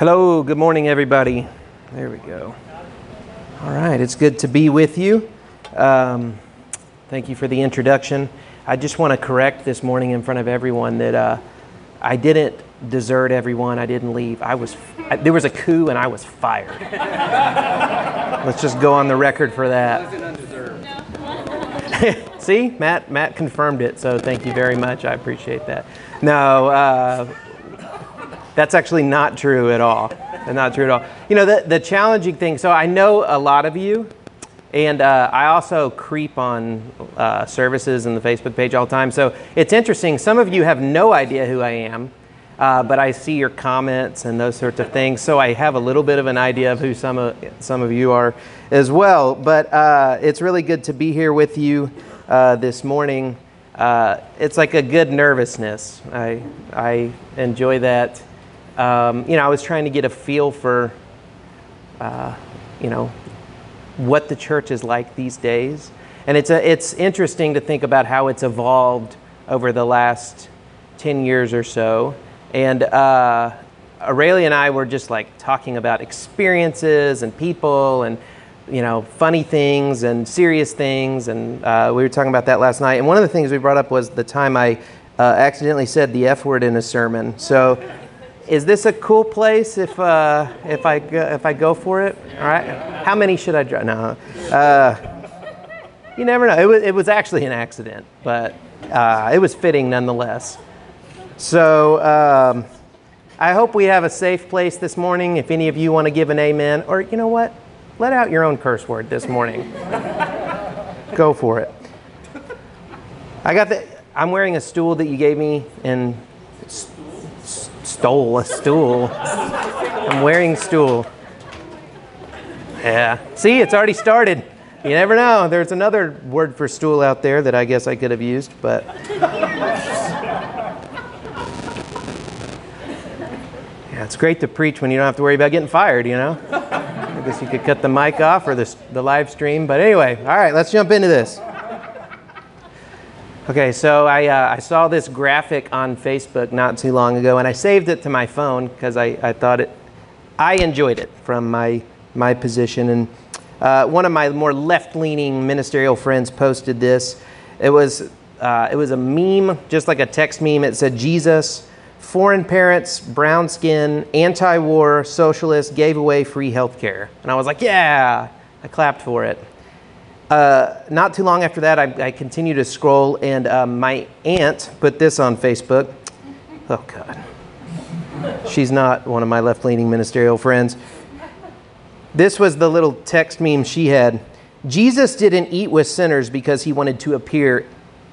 Hello, good morning, everybody. There we go. All right, it's good to be with you. Um, thank you for the introduction. I just want to correct this morning in front of everyone that uh, I didn't desert everyone. I didn't leave. I was I, there was a coup and I was fired. Let's just go on the record for that. See, Matt Matt confirmed it, so thank you very much. I appreciate that. No. Uh, that's actually not true at all. Not true at all. You know, the, the challenging thing, so I know a lot of you, and uh, I also creep on uh, services and the Facebook page all the time. So it's interesting. Some of you have no idea who I am, uh, but I see your comments and those sorts of things. So I have a little bit of an idea of who some of, some of you are as well. But uh, it's really good to be here with you uh, this morning. Uh, it's like a good nervousness. I, I enjoy that um, you know, I was trying to get a feel for, uh, you know, what the church is like these days. And it's, a, it's interesting to think about how it's evolved over the last 10 years or so. And uh, Aurelia and I were just like talking about experiences and people and, you know, funny things and serious things. And uh, we were talking about that last night. And one of the things we brought up was the time I uh, accidentally said the F word in a sermon. So is this a cool place if, uh, if, I, go, if I go for it? All right. How many should I drive? No. Uh, you never know. It was, it was actually an accident, but uh, it was fitting nonetheless. So um, I hope we have a safe place this morning. If any of you want to give an amen, or you know what? Let out your own curse word this morning. go for it. I got the. I'm wearing a stool that you gave me in stole a stool. I'm wearing stool. Yeah. See, it's already started. You never know. There's another word for stool out there that I guess I could have used, but. Yeah, it's great to preach when you don't have to worry about getting fired, you know? I guess you could cut the mic off or the, the live stream. But anyway, all right, let's jump into this. Okay, so I, uh, I saw this graphic on Facebook not too long ago, and I saved it to my phone because I, I thought it, I enjoyed it from my, my position. And uh, one of my more left leaning ministerial friends posted this. It was, uh, it was a meme, just like a text meme. It said, Jesus, foreign parents, brown skin, anti war, socialist, gave away free health care. And I was like, yeah, I clapped for it. Uh, not too long after that, I, I continued to scroll, and uh, my aunt put this on Facebook. Oh, God. She's not one of my left leaning ministerial friends. This was the little text meme she had. Jesus didn't eat with sinners because he wanted to appear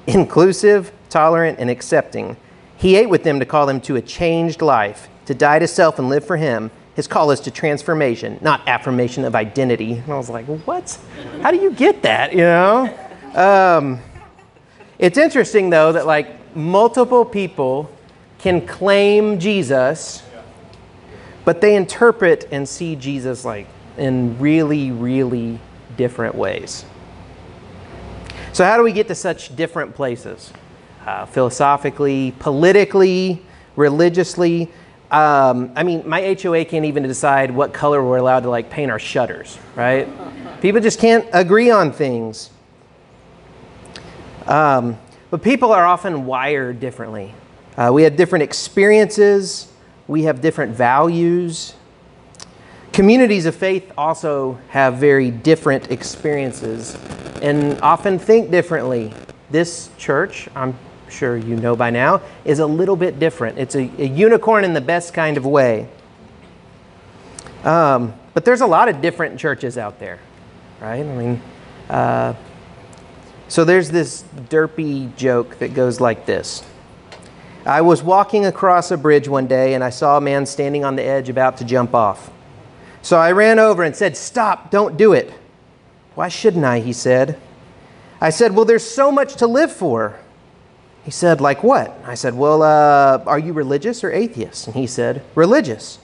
inclusive, tolerant, and accepting. He ate with them to call them to a changed life, to die to self and live for him, his call is to transformation, not affirmation of identity. And I was like, what? How do you get that, you know? Um, it's interesting, though, that like multiple people can claim Jesus, but they interpret and see Jesus like in really, really different ways. So, how do we get to such different places? Uh, philosophically, politically, religiously, um, I mean, my HOA can't even decide what color we're allowed to like paint our shutters, right? people just can't agree on things. Um, but people are often wired differently. Uh, we have different experiences, we have different values. Communities of faith also have very different experiences and often think differently. This church, I'm sure you know by now, is a little bit different. It's a, a unicorn in the best kind of way. Um, but there's a lot of different churches out there, right? I mean, uh, so there's this derpy joke that goes like this. I was walking across a bridge one day and I saw a man standing on the edge about to jump off. So I ran over and said, Stop, don't do it. Why shouldn't I? He said. I said, Well, there's so much to live for. He said, Like what? I said, Well, uh, are you religious or atheist? And he said, Religious.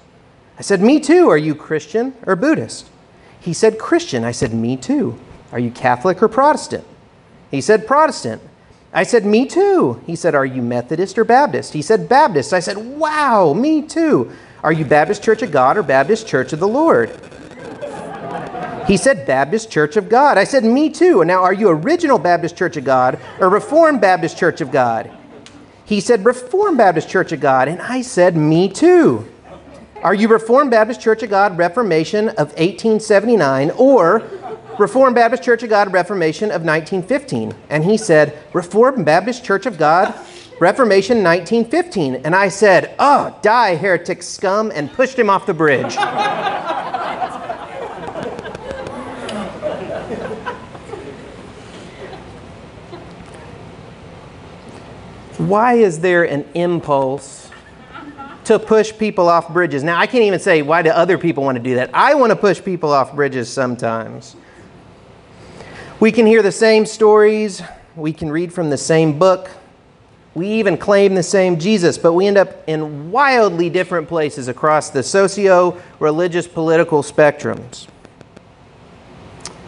I said, Me too. Are you Christian or Buddhist? He said, Christian. I said, Me too. Are you Catholic or Protestant? He said, Protestant. I said, Me too. He said, Are you Methodist or Baptist? He said, Baptist. I said, Wow, me too. Are you Baptist Church of God or Baptist Church of the Lord? He said, Baptist Church of God. I said, Me too. And now, are you Original Baptist Church of God or Reformed Baptist Church of God? He said, Reformed Baptist Church of God. And I said, Me too. Are you Reformed Baptist Church of God Reformation of 1879 or Reformed Baptist Church of God Reformation of 1915? And he said, Reformed Baptist Church of God Reformation 1915. And I said, Oh, die, heretic scum, and pushed him off the bridge. Why is there an impulse to push people off bridges? Now, I can't even say why do other people want to do that. I want to push people off bridges sometimes. We can hear the same stories, we can read from the same book, we even claim the same Jesus, but we end up in wildly different places across the socio religious political spectrums.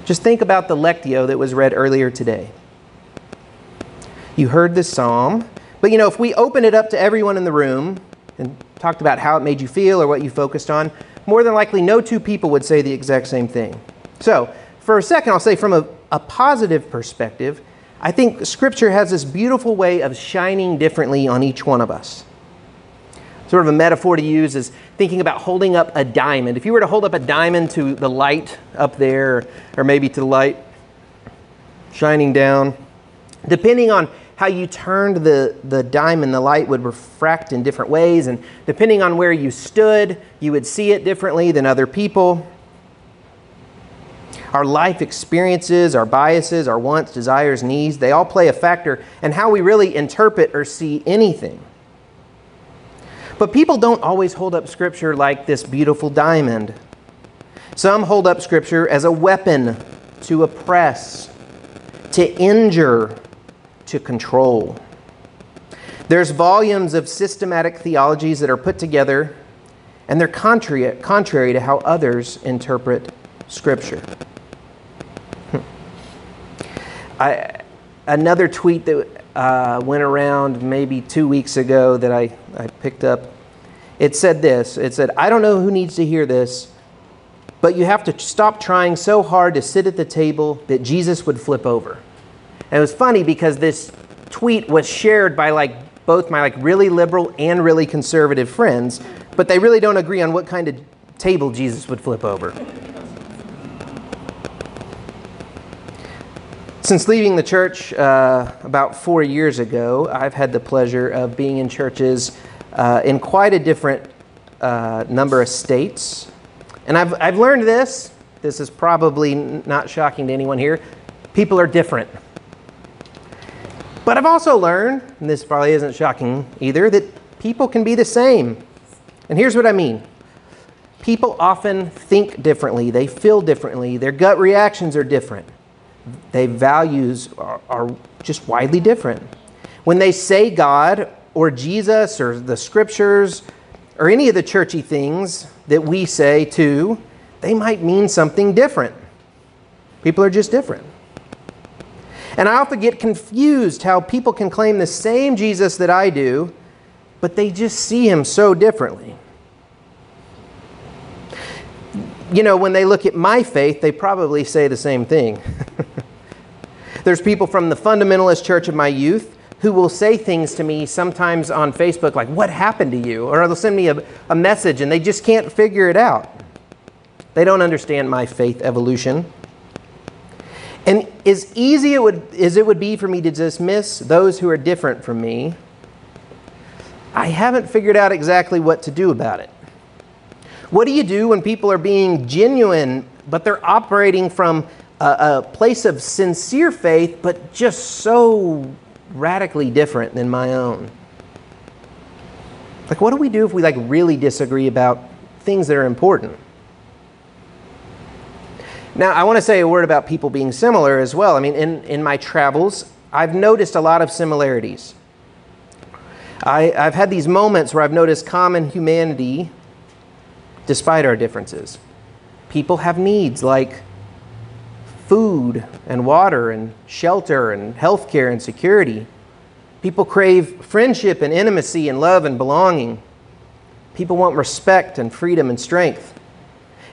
Just think about the Lectio that was read earlier today. You heard the psalm, but you know, if we open it up to everyone in the room and talked about how it made you feel or what you focused on, more than likely no two people would say the exact same thing. So, for a second, I'll say from a, a positive perspective, I think Scripture has this beautiful way of shining differently on each one of us. Sort of a metaphor to use is thinking about holding up a diamond. If you were to hold up a diamond to the light up there, or maybe to the light shining down, depending on how you turned the, the diamond, the light would refract in different ways. And depending on where you stood, you would see it differently than other people. Our life experiences, our biases, our wants, desires, needs, they all play a factor in how we really interpret or see anything. But people don't always hold up Scripture like this beautiful diamond. Some hold up Scripture as a weapon to oppress, to injure, to control. There's volumes of systematic theologies that are put together, and they're contrary, contrary to how others interpret Scripture. Hmm. I, another tweet that uh, went around maybe two weeks ago that I, I picked up, it said this It said, I don't know who needs to hear this, but you have to stop trying so hard to sit at the table that Jesus would flip over. And it was funny because this tweet was shared by like both my like really liberal and really conservative friends, but they really don't agree on what kind of table Jesus would flip over. Since leaving the church uh, about four years ago, I've had the pleasure of being in churches uh, in quite a different uh, number of states. And I've, I've learned this. This is probably not shocking to anyone here. People are different. But I've also learned, and this probably isn't shocking either, that people can be the same. And here's what I mean people often think differently, they feel differently, their gut reactions are different, their values are, are just widely different. When they say God or Jesus or the scriptures or any of the churchy things that we say too, they might mean something different. People are just different. And I often get confused how people can claim the same Jesus that I do, but they just see him so differently. You know, when they look at my faith, they probably say the same thing. There's people from the fundamentalist church of my youth who will say things to me sometimes on Facebook like, What happened to you? Or they'll send me a, a message and they just can't figure it out. They don't understand my faith evolution. And as easy it would, as it would be for me to dismiss those who are different from me, I haven't figured out exactly what to do about it. What do you do when people are being genuine, but they're operating from a, a place of sincere faith, but just so radically different than my own? Like, what do we do if we like really disagree about things that are important? Now, I want to say a word about people being similar as well. I mean, in, in my travels, I've noticed a lot of similarities. I, I've had these moments where I've noticed common humanity despite our differences. People have needs like food and water and shelter and healthcare and security. People crave friendship and intimacy and love and belonging. People want respect and freedom and strength.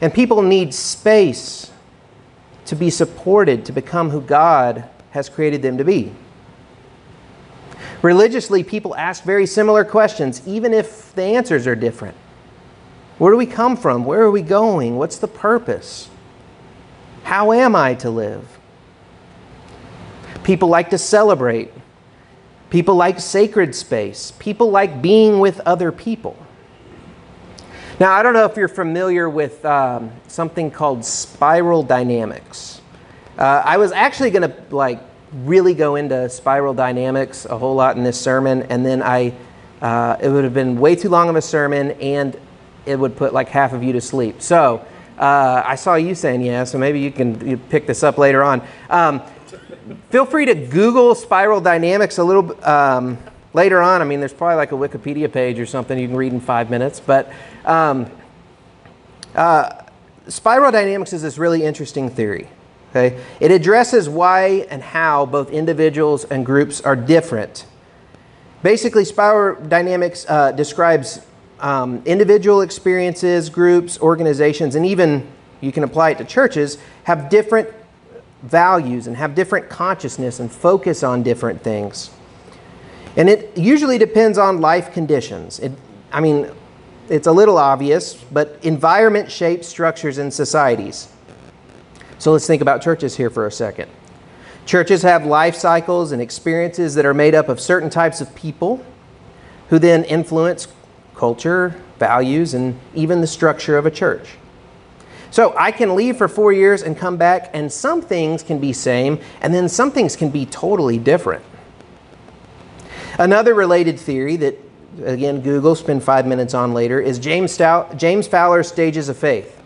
And people need space to be supported to become who God has created them to be. Religiously, people ask very similar questions, even if the answers are different. Where do we come from? Where are we going? What's the purpose? How am I to live? People like to celebrate. People like sacred space. People like being with other people. Now, I don't know if you're familiar with um, something called spiral dynamics. Uh, I was actually going to like really go into spiral dynamics a whole lot in this sermon, and then I uh, it would have been way too long of a sermon, and it would put like half of you to sleep. So uh, I saw you saying yeah, so maybe you can you pick this up later on. Um, feel free to Google spiral dynamics a little um, later on. I mean, there's probably like a Wikipedia page or something you can read in five minutes. But um, uh, spiral dynamics is this really interesting theory. Okay? It addresses why and how both individuals and groups are different. Basically, spiral dynamics uh, describes um, individual experiences, groups, organizations, and even you can apply it to churches, have different values and have different consciousness and focus on different things. And it usually depends on life conditions. It, I mean, it's a little obvious, but environment shapes structures in societies. So let's think about churches here for a second. Churches have life cycles and experiences that are made up of certain types of people who then influence culture, values, and even the structure of a church. So I can leave for four years and come back, and some things can be same, and then some things can be totally different. Another related theory that, again, Google spend five minutes on later is James, James Fowler's stages of faith.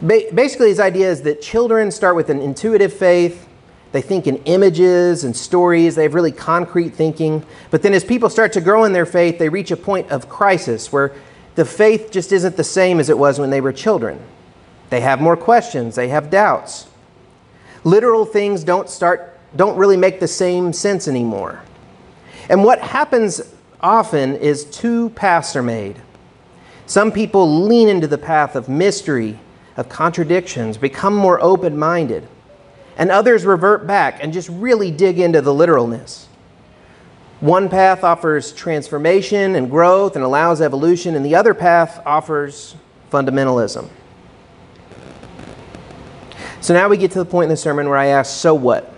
Ba- basically, his idea is that children start with an intuitive faith. They think in images and stories. They have really concrete thinking. But then, as people start to grow in their faith, they reach a point of crisis where the faith just isn't the same as it was when they were children. They have more questions, they have doubts. Literal things don't start don't really make the same sense anymore. And what happens often is two paths are made. Some people lean into the path of mystery, of contradictions, become more open minded. And others revert back and just really dig into the literalness. One path offers transformation and growth and allows evolution, and the other path offers fundamentalism. So now we get to the point in the sermon where I ask, so what?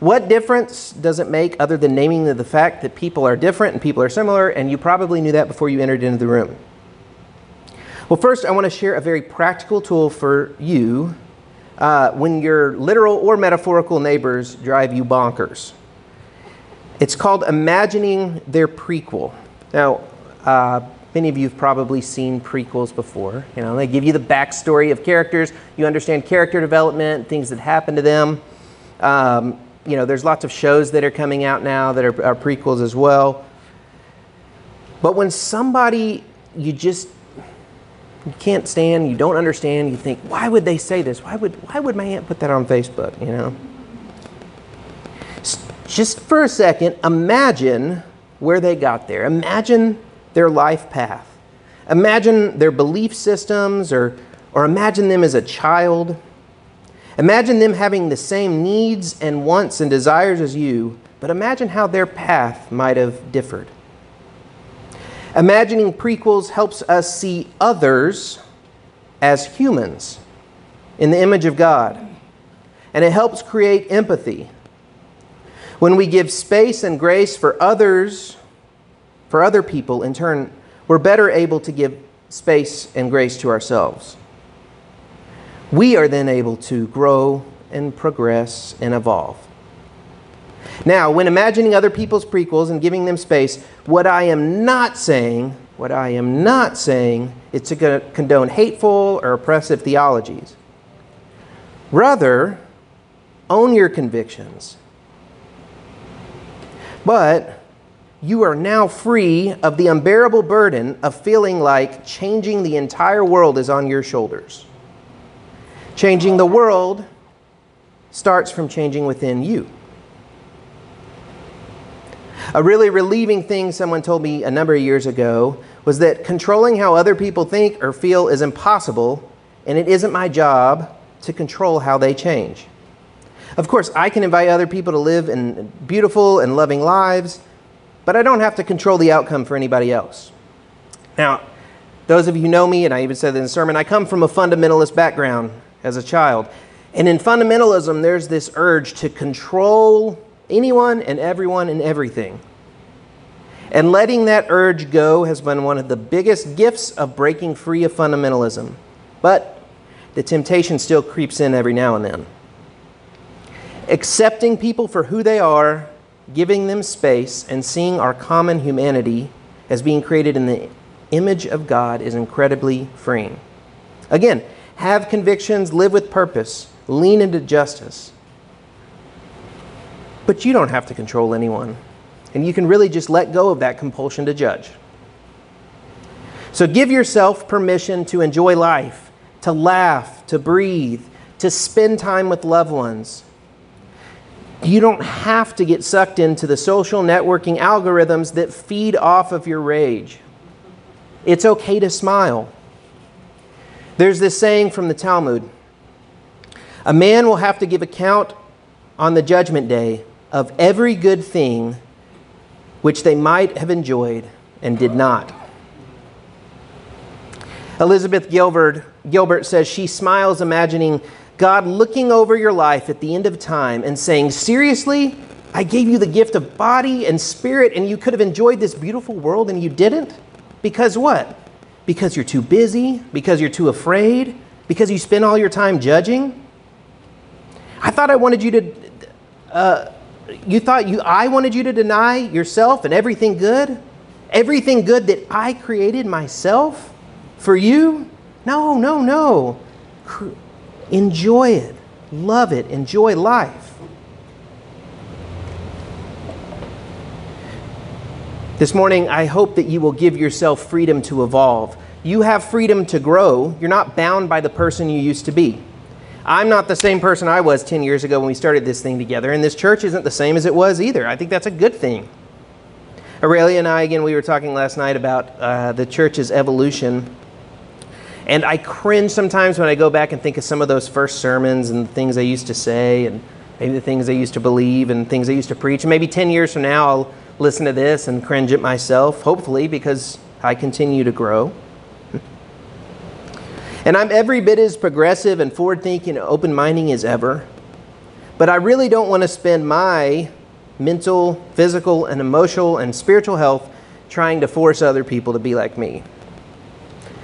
What difference does it make other than naming the fact that people are different and people are similar, and you probably knew that before you entered into the room? Well, first, I want to share a very practical tool for you uh, when your literal or metaphorical neighbors drive you bonkers. It's called imagining their prequel. Now, uh, Many of you have probably seen prequels before. You know, they give you the backstory of characters. You understand character development, things that happen to them. Um, you know, there's lots of shows that are coming out now that are, are prequels as well. But when somebody you just you can't stand, you don't understand, you think, why would they say this? Why would why would my aunt put that on Facebook? You know. Just for a second, imagine where they got there. Imagine their life path. Imagine their belief systems or, or imagine them as a child. Imagine them having the same needs and wants and desires as you, but imagine how their path might have differed. Imagining prequels helps us see others as humans in the image of God, and it helps create empathy. When we give space and grace for others for other people, in turn, we're better able to give space and grace to ourselves. We are then able to grow and progress and evolve. Now, when imagining other people's prequels and giving them space, what I am not saying, what I am not saying is to condone hateful or oppressive theologies. Rather, own your convictions. But you are now free of the unbearable burden of feeling like changing the entire world is on your shoulders. Changing the world starts from changing within you. A really relieving thing someone told me a number of years ago was that controlling how other people think or feel is impossible, and it isn't my job to control how they change. Of course, I can invite other people to live in beautiful and loving lives, but I don't have to control the outcome for anybody else. Now, those of you who know me, and I even said in the sermon, I come from a fundamentalist background as a child. And in fundamentalism, there's this urge to control anyone and everyone and everything. And letting that urge go has been one of the biggest gifts of breaking free of fundamentalism. But the temptation still creeps in every now and then. Accepting people for who they are, giving them space, and seeing our common humanity as being created in the image of God is incredibly freeing. Again, have convictions, live with purpose, lean into justice. But you don't have to control anyone. And you can really just let go of that compulsion to judge. So give yourself permission to enjoy life, to laugh, to breathe, to spend time with loved ones. You don't have to get sucked into the social networking algorithms that feed off of your rage. It's okay to smile. There's this saying from the Talmud A man will have to give account on the judgment day of every good thing which they might have enjoyed and did not. Elizabeth Gilbert, Gilbert says she smiles imagining God looking over your life at the end of time and saying, Seriously? I gave you the gift of body and spirit, and you could have enjoyed this beautiful world, and you didn't? Because what? Because you're too busy? Because you're too afraid? Because you spend all your time judging? I thought I wanted you to uh, you thought you I wanted you to deny yourself and everything good? Everything good that I created myself for you? No, no, no. Enjoy it. Love it. Enjoy life. This morning, I hope that you will give yourself freedom to evolve. You have freedom to grow. You're not bound by the person you used to be. I'm not the same person I was 10 years ago when we started this thing together, and this church isn't the same as it was either. I think that's a good thing. Aurelia and I, again, we were talking last night about uh, the church's evolution. And I cringe sometimes when I go back and think of some of those first sermons and things I used to say, and maybe the things I used to believe and things I used to preach. And maybe 10 years from now, I'll listen to this and cringe at myself, hopefully, because I continue to grow. And I'm every bit as progressive and forward thinking and open minded as ever. But I really don't want to spend my mental, physical, and emotional and spiritual health trying to force other people to be like me.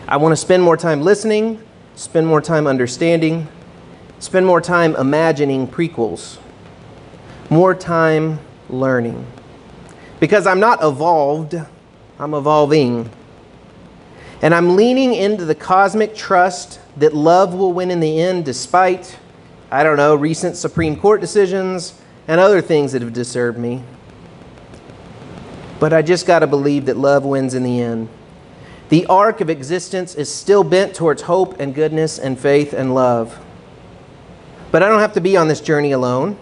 I want to spend more time listening, spend more time understanding, spend more time imagining prequels, more time learning. Because I'm not evolved, I'm evolving. And I'm leaning into the cosmic trust that love will win in the end, despite, I don't know, recent Supreme Court decisions and other things that have disturbed me. But I just got to believe that love wins in the end. The arc of existence is still bent towards hope and goodness and faith and love. But I don't have to be on this journey alone.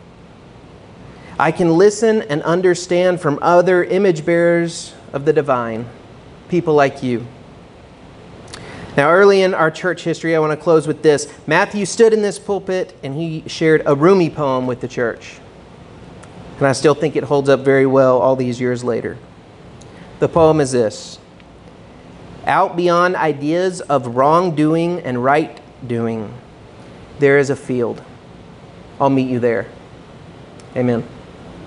I can listen and understand from other image bearers of the divine, people like you. Now, early in our church history, I want to close with this. Matthew stood in this pulpit and he shared a Rumi poem with the church. And I still think it holds up very well all these years later. The poem is this Out beyond ideas of wrongdoing and right doing, there is a field. I'll meet you there. Amen.